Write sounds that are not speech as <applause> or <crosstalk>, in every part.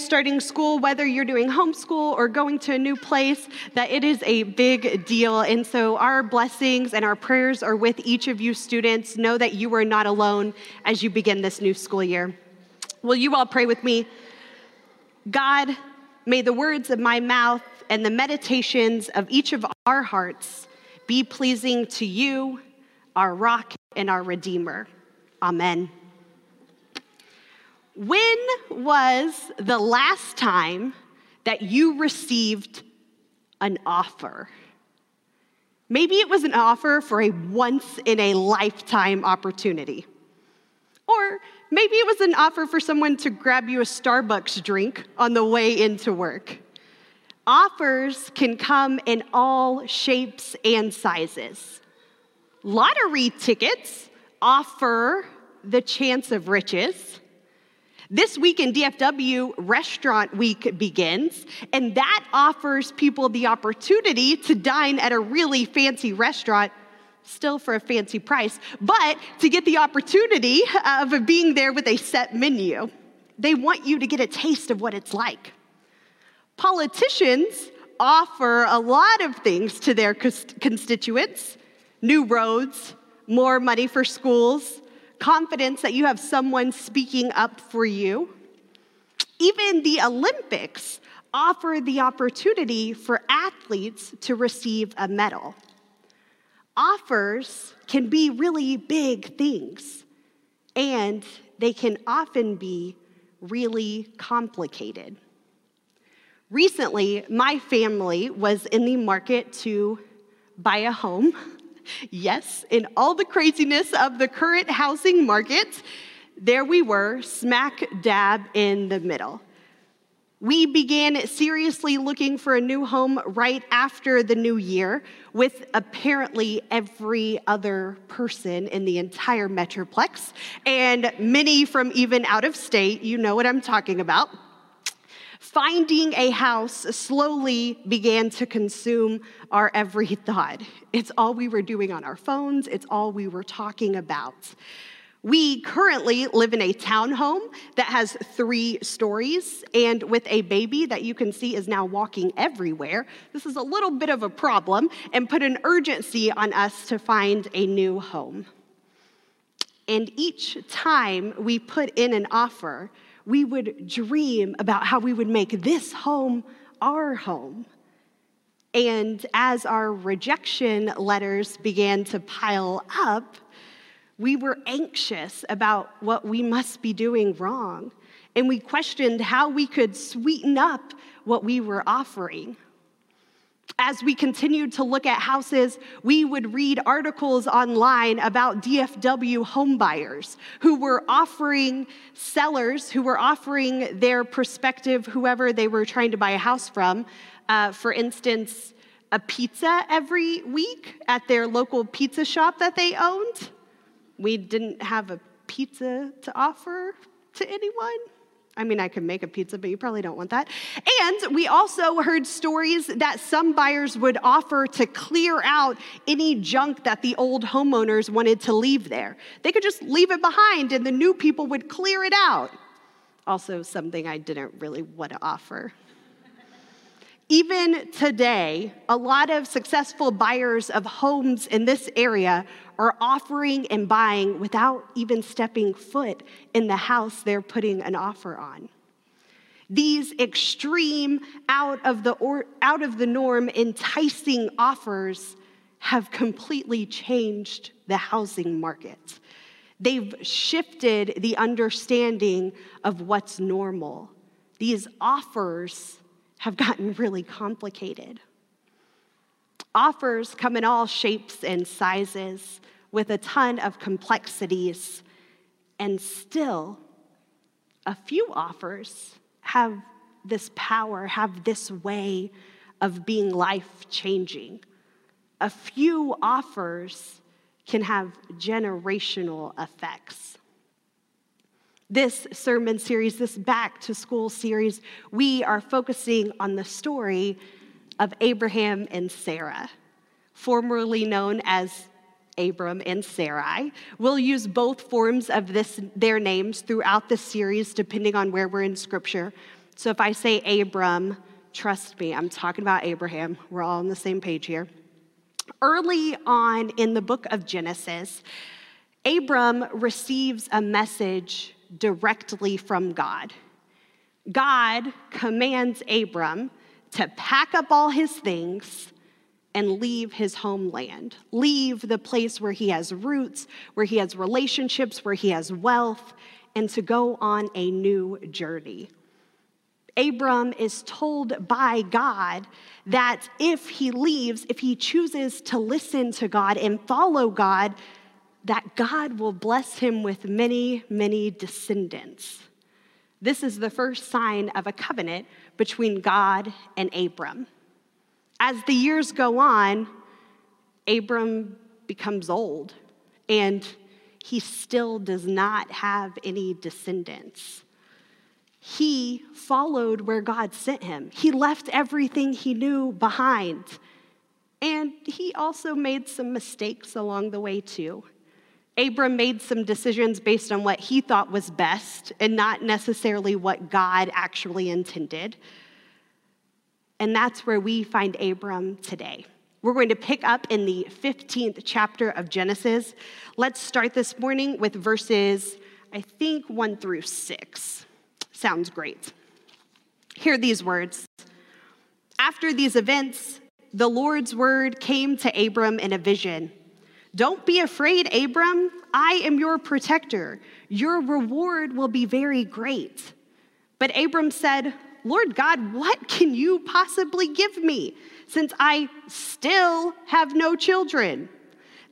starting school, whether you're doing homeschool or going to a new place, that it is a big deal. And so our blessings and our prayers are with each of you students. Know that you are not alone as you begin this new school year. Will you all pray with me? God, may the words of my mouth and the meditations of each of our hearts be pleasing to you, our rock and our redeemer. Amen. When was the last time that you received an offer? Maybe it was an offer for a once in a lifetime opportunity. Or maybe it was an offer for someone to grab you a Starbucks drink on the way into work. Offers can come in all shapes and sizes. Lottery tickets offer the chance of riches. This week in DFW, Restaurant Week begins, and that offers people the opportunity to dine at a really fancy restaurant, still for a fancy price, but to get the opportunity of being there with a set menu. They want you to get a taste of what it's like. Politicians offer a lot of things to their constituents new roads, more money for schools, confidence that you have someone speaking up for you. Even the Olympics offer the opportunity for athletes to receive a medal. Offers can be really big things, and they can often be really complicated. Recently, my family was in the market to buy a home. <laughs> Yes, in all the craziness of the current housing market, there we were, smack dab in the middle. We began seriously looking for a new home right after the new year, with apparently every other person in the entire Metroplex, and many from even out of state. You know what I'm talking about. Finding a house slowly began to consume our every thought. It's all we were doing on our phones, it's all we were talking about. We currently live in a townhome that has three stories and with a baby that you can see is now walking everywhere. This is a little bit of a problem and put an urgency on us to find a new home. And each time we put in an offer, we would dream about how we would make this home our home. And as our rejection letters began to pile up, we were anxious about what we must be doing wrong. And we questioned how we could sweeten up what we were offering as we continued to look at houses, we would read articles online about DFW homebuyers who were offering sellers, who were offering their prospective, whoever they were trying to buy a house from, uh, for instance, a pizza every week at their local pizza shop that they owned. We didn't have a pizza to offer to anyone. I mean, I could make a pizza, but you probably don't want that. And we also heard stories that some buyers would offer to clear out any junk that the old homeowners wanted to leave there. They could just leave it behind and the new people would clear it out. Also, something I didn't really want to offer. Even today, a lot of successful buyers of homes in this area are offering and buying without even stepping foot in the house they're putting an offer on. These extreme, out of the, or, out of the norm, enticing offers have completely changed the housing market. They've shifted the understanding of what's normal. These offers have gotten really complicated. Offers come in all shapes and sizes with a ton of complexities, and still, a few offers have this power, have this way of being life changing. A few offers can have generational effects. This sermon series, this back to school series, we are focusing on the story of Abraham and Sarah, formerly known as Abram and Sarai. We'll use both forms of this, their names throughout the series, depending on where we're in scripture. So if I say Abram, trust me, I'm talking about Abraham. We're all on the same page here. Early on in the book of Genesis, Abram receives a message directly from God. God commands Abram to pack up all his things and leave his homeland, leave the place where he has roots, where he has relationships, where he has wealth, and to go on a new journey. Abram is told by God that if he leaves, if he chooses to listen to God and follow God, that God will bless him with many, many descendants. This is the first sign of a covenant between God and Abram. As the years go on, Abram becomes old and he still does not have any descendants. He followed where God sent him, he left everything he knew behind. And he also made some mistakes along the way, too. Abram made some decisions based on what he thought was best and not necessarily what God actually intended. And that's where we find Abram today. We're going to pick up in the 15th chapter of Genesis. Let's start this morning with verses, I think, 1 through 6. Sounds great. Hear these words. After these events, the Lord's word came to Abram in a vision. Don't be afraid, Abram. I am your protector. Your reward will be very great. But Abram said, Lord God, what can you possibly give me since I still have no children?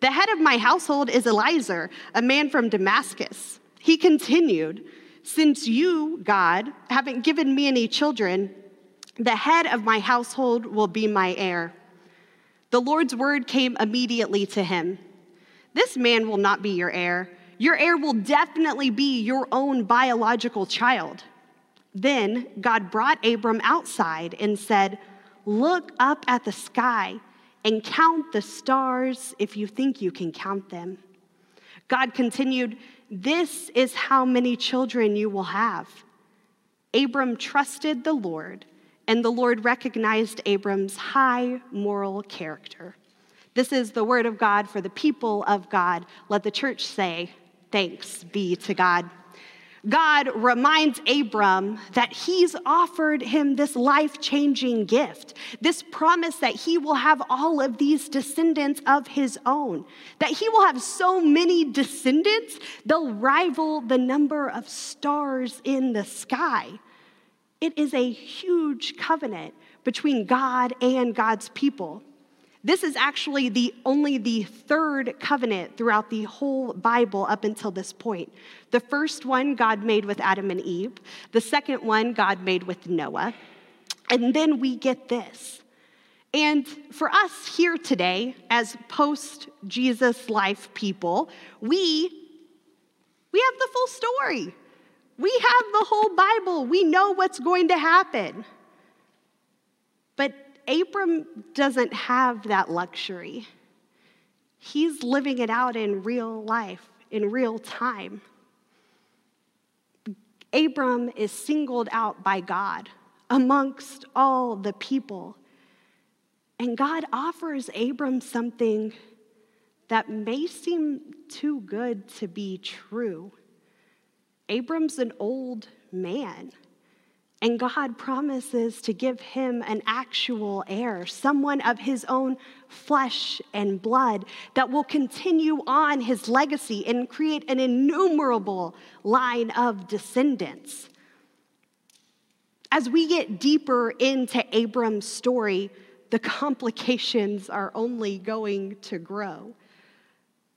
The head of my household is Eliezer, a man from Damascus. He continued, Since you, God, haven't given me any children, the head of my household will be my heir. The Lord's word came immediately to him. This man will not be your heir. Your heir will definitely be your own biological child. Then God brought Abram outside and said, Look up at the sky and count the stars if you think you can count them. God continued, This is how many children you will have. Abram trusted the Lord, and the Lord recognized Abram's high moral character. This is the word of God for the people of God. Let the church say, Thanks be to God. God reminds Abram that he's offered him this life changing gift, this promise that he will have all of these descendants of his own, that he will have so many descendants, they'll rival the number of stars in the sky. It is a huge covenant between God and God's people. This is actually the only the third covenant throughout the whole Bible up until this point. The first one God made with Adam and Eve, the second one God made with Noah. And then we get this. And for us here today as post Jesus life people, we we have the full story. We have the whole Bible. We know what's going to happen. Abram doesn't have that luxury. He's living it out in real life, in real time. Abram is singled out by God amongst all the people. And God offers Abram something that may seem too good to be true. Abram's an old man. And God promises to give him an actual heir, someone of his own flesh and blood that will continue on his legacy and create an innumerable line of descendants. As we get deeper into Abram's story, the complications are only going to grow.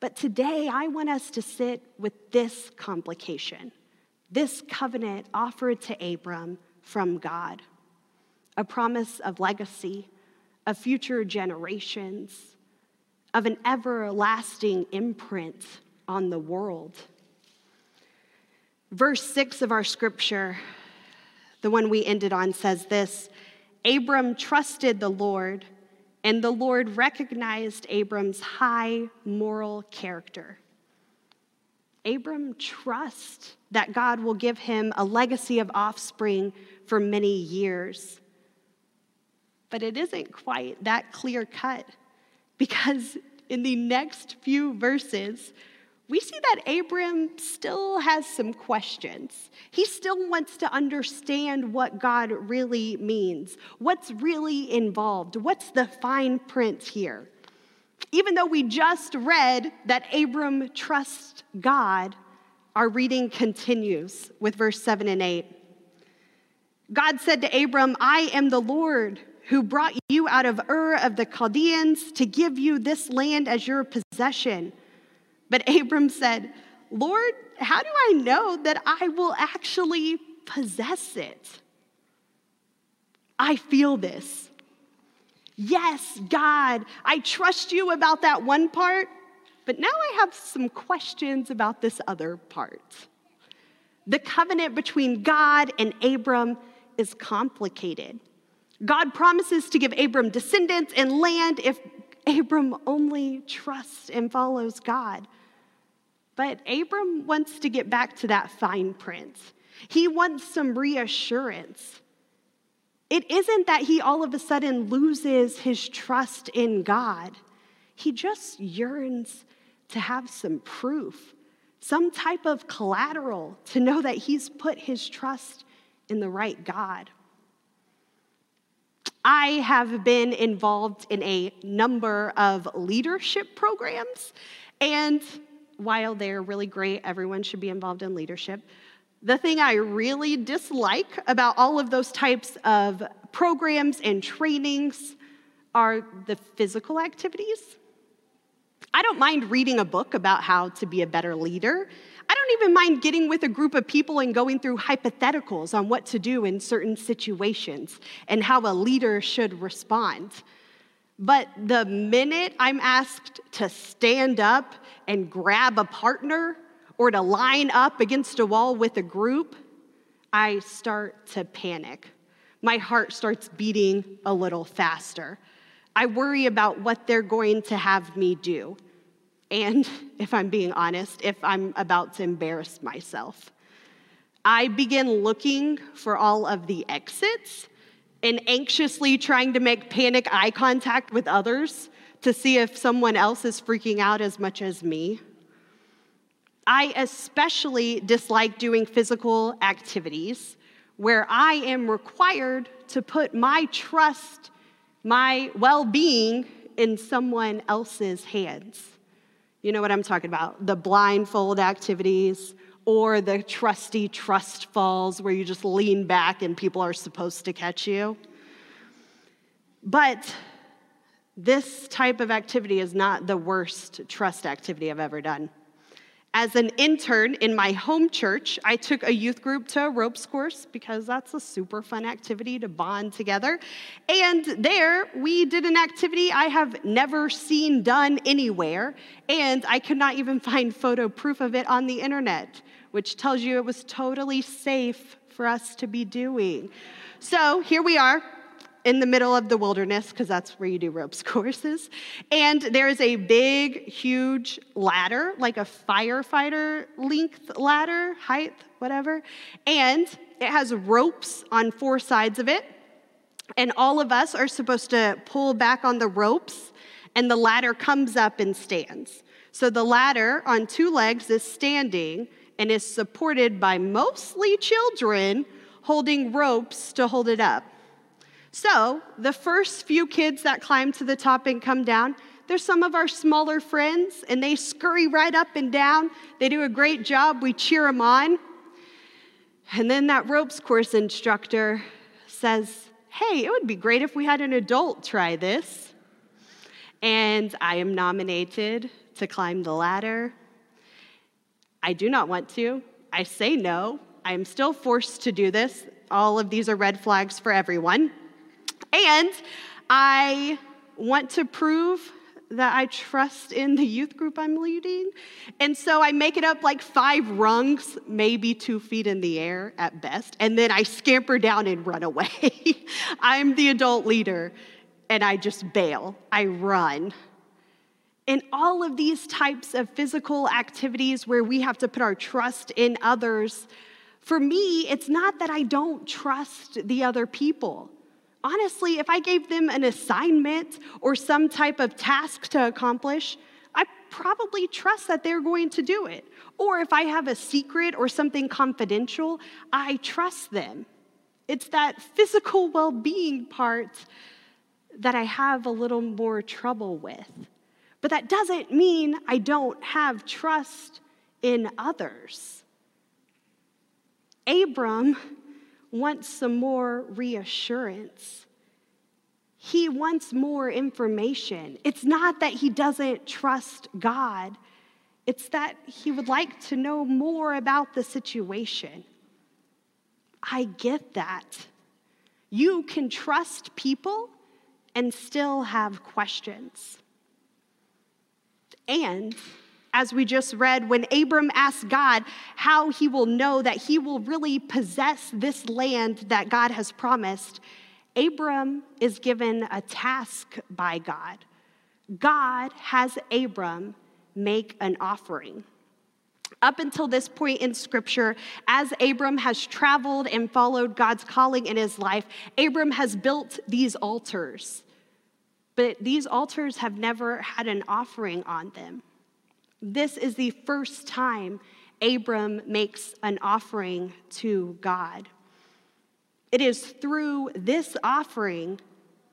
But today, I want us to sit with this complication, this covenant offered to Abram from God, a promise of legacy, of future generations, of an everlasting imprint on the world. Verse 6 of our scripture, the one we ended on, says this Abram trusted the Lord, and the Lord recognized Abram's high moral character. Abram trusts that God will give him a legacy of offspring for many years. But it isn't quite that clear cut because in the next few verses, we see that Abram still has some questions. He still wants to understand what God really means, what's really involved, what's the fine print here. Even though we just read that Abram trusts God, our reading continues with verse 7 and 8. God said to Abram, I am the Lord who brought you out of Ur of the Chaldeans to give you this land as your possession. But Abram said, Lord, how do I know that I will actually possess it? I feel this. Yes, God, I trust you about that one part, but now I have some questions about this other part. The covenant between God and Abram is complicated. God promises to give Abram descendants and land if Abram only trusts and follows God. But Abram wants to get back to that fine print. He wants some reassurance. It isn't that he all of a sudden loses his trust in God, he just yearns to have some proof, some type of collateral to know that he's put his trust in the right God. I have been involved in a number of leadership programs, and while they're really great, everyone should be involved in leadership. The thing I really dislike about all of those types of programs and trainings are the physical activities. I don't mind reading a book about how to be a better leader. I don't even mind getting with a group of people and going through hypotheticals on what to do in certain situations and how a leader should respond. But the minute I'm asked to stand up and grab a partner or to line up against a wall with a group, I start to panic. My heart starts beating a little faster. I worry about what they're going to have me do. And <laughs> if I'm being honest, if I'm about to embarrass myself. I begin looking for all of the exits and anxiously trying to make panic eye contact with others to see if someone else is freaking out as much as me. I especially dislike doing physical activities where I am required to put my trust, my well being in someone else's hands. You know what I'm talking about? The blindfold activities or the trusty trust falls where you just lean back and people are supposed to catch you. But this type of activity is not the worst trust activity I've ever done. As an intern in my home church, I took a youth group to a ropes course because that's a super fun activity to bond together. And there, we did an activity I have never seen done anywhere, and I could not even find photo proof of it on the internet which tells you it was totally safe for us to be doing. So here we are in the middle of the wilderness, because that's where you do ropes <laughs> courses. And there is a big, huge ladder, like a firefighter length ladder, height, whatever. And it has ropes on four sides of it. And all of us are supposed to pull back on the ropes, and the ladder comes up and stands. So the ladder on two legs is standing, and is supported by mostly children holding ropes to hold it up. So, the first few kids that climb to the top and come down, they're some of our smaller friends, and they scurry right up and down. They do a great job. We cheer them on. And then that ropes course instructor says, Hey, it would be great if we had an adult try this. And I am nominated to climb the ladder. I do not want to. I say no. I am still forced to do this. All of these are red flags for everyone. And I want to prove that I trust in the youth group I'm leading. And so I make it up like five rungs, maybe two feet in the air at best. And then I scamper down and run away. <laughs> I'm the adult leader and I just bail. I run. In all of these types of physical activities where we have to put our trust in others, For me, it's not that I don't trust the other people. Honestly, if I gave them an assignment or some type of task to accomplish, I probably trust that they're going to do it. Or if I have a secret or something confidential, I trust them. It's that physical well being part that I have a little more trouble with. But that doesn't mean I don't have trust in others. Abram wants some more reassurance. He wants more information. It's not that he doesn't trust God, it's that he would like to know more about the situation. I get that. You can trust people and still have questions. And as we just read, when Abram asked God how he will know that he will really possess this land that God has promised, Abram is given a task by God. God has Abram make an offering. Up until this point in scripture, as Abram has traveled and followed God's calling in his life, Abram has built these altars. But these altars have never had an offering on them. This is the first time Abram makes an offering to God. It is through this offering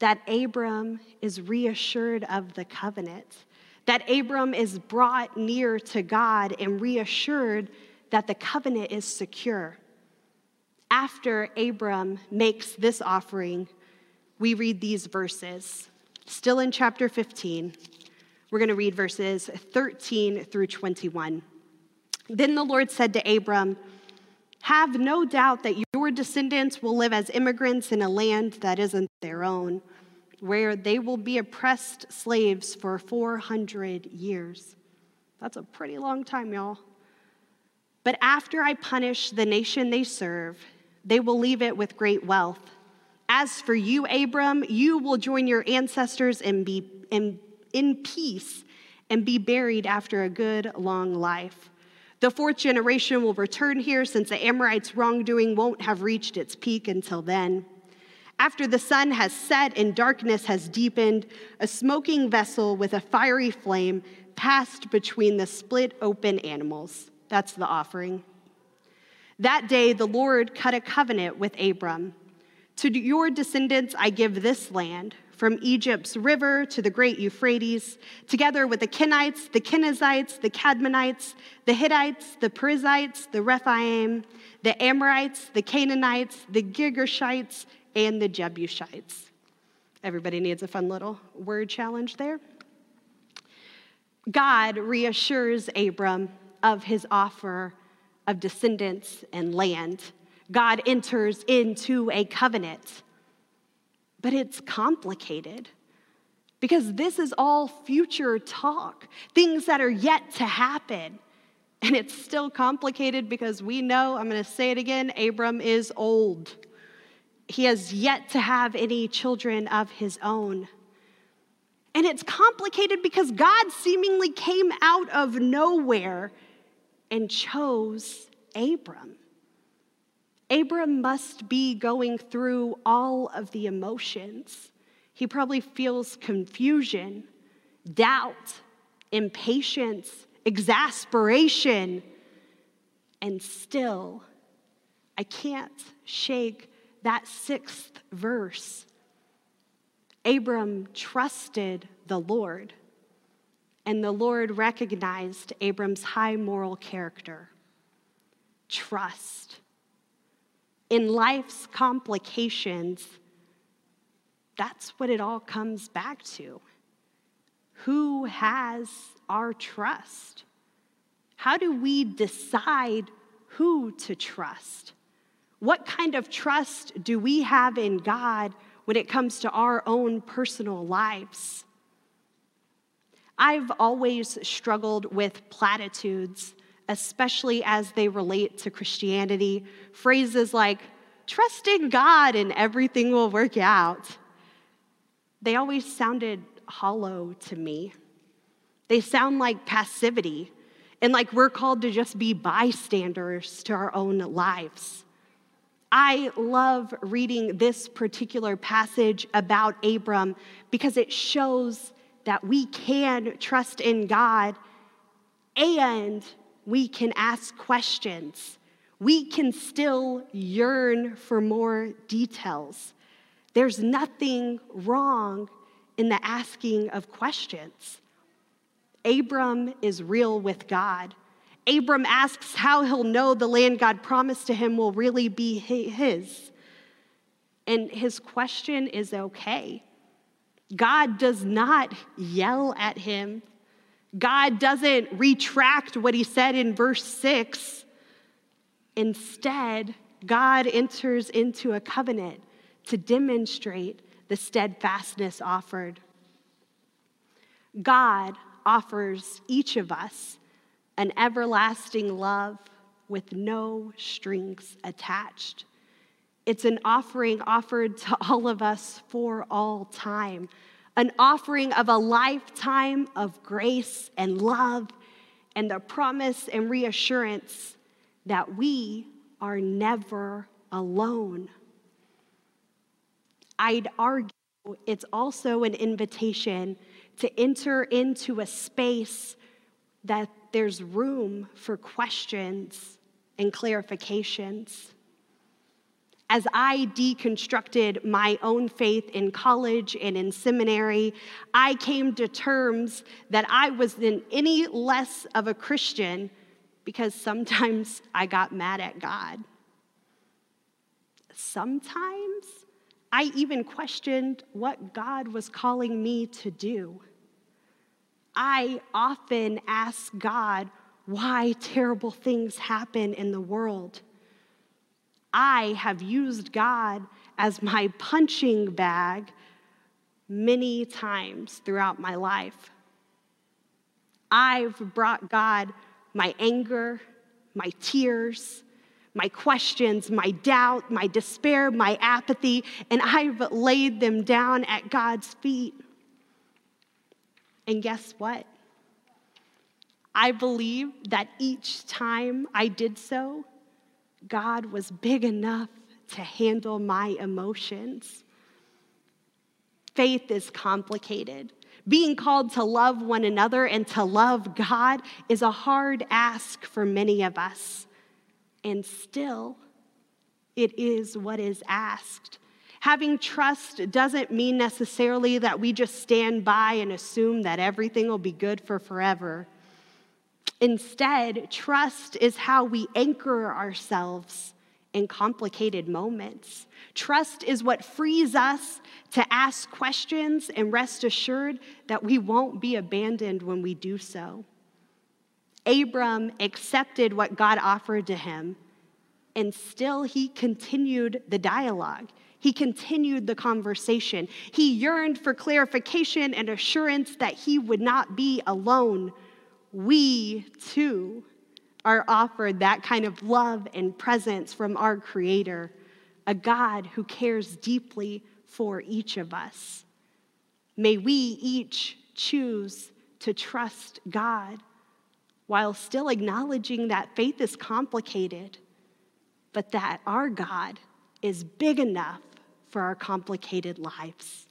that Abram is reassured of the covenant, that Abram is brought near to God and reassured that the covenant is secure. After Abram makes this offering, we read these verses, still in chapter 15. We're going to read verses 13 through 21. Then the Lord said to Abram, Have no doubt that your descendants will live as immigrants in a land that isn't their own, where they will be oppressed slaves for 400 years. That's a pretty long time, y'all. But after I punish the nation they serve, they will leave it with great wealth. As for you, Abram, you will join your ancestors and be and in peace and be buried after a good long life. The fourth generation will return here since the Amorites' wrongdoing won't have reached its peak until then. After the sun has set and darkness has deepened, a smoking vessel with a fiery flame passed between the split open animals. That's the offering. That day, the Lord cut a covenant with Abram. To your descendants, I give this land from Egypt's river to the great Euphrates, together with the Kenites, the Kenizzites, the Cadmonites, the Hittites, the Perizzites, the Rephaim, the Amorites, the Canaanites, the Girgashites, and the Jebusites. Everybody needs a fun little word challenge there. God reassures Abram of his offer of descendants and land. God enters into a covenant but it's complicated because this is all future talk, things that are yet to happen. And it's still complicated because we know, I'm going to say it again, Abram is old. He has yet to have any children of his own. And it's complicated because God seemingly came out of nowhere and chose Abram. Abram must be going through all of the emotions. He probably feels confusion, doubt, impatience, exasperation, and still, I can't shake that sixth verse. Abram trusted the Lord, and the Lord recognized Abram's high moral character. Trust in life's complications, that's what it all comes back to. Who has our trust? How do we decide who to trust? What kind of trust do we have in God when it comes to our own personal lives? I've always struggled with platitudes especially as they relate to Christianity. Phrases like, trust in God and everything will work out. They always sounded hollow to me. They sound like passivity. and like we're called to just be bystanders to our own lives. I love reading this particular passage about Abram because it shows that we can trust in God and we can ask questions. We can still yearn for more details. There's nothing wrong in the asking of questions. Abram is real with God. Abram asks how he'll know the land God promised to him will really be his. And his question is okay. God does not yell at him. God doesn't retract what he said in verse 6. Instead, God enters into a covenant to demonstrate the steadfastness offered. God offers each of us an everlasting love with no strings attached. It's an offering offered to all of us for all time, an offering of a lifetime of grace and love, and the promise and reassurance that we are never alone. I'd argue it's also an invitation to enter into a space that there's room for questions and clarifications. As I deconstructed my own faith in college and in seminary, I came to terms that I wasn't any less of a Christian because sometimes <laughs> I got mad at God. Sometimes I even questioned what God was calling me to do. I often ask God why terrible things happen in the world. I have used God as my punching bag many times throughout my life. I've brought God my anger, my tears, my questions, my doubt, my despair, my apathy, and I've laid them down at God's feet. And guess what? I believe that each time I did so, God was big enough to handle my emotions. Faith is complicated. Being called to love one another and to love God is a hard ask for many of us. And still, it is what is asked. Having trust doesn't mean necessarily that we just stand by and assume that everything will be good for forever. Instead, trust is how we anchor ourselves in complicated moments. Trust is what frees us to ask questions and rest assured that we won't be abandoned when we do so. Abram accepted what God offered to him, and still he continued the dialogue. He continued the conversation. He yearned for clarification and assurance that he would not be alone. We, too, are offered that kind of love and presence from our Creator, a God who cares deeply for each of us. May we each choose to trust God while still acknowledging that faith is complicated, but that our God is big enough for our complicated lives.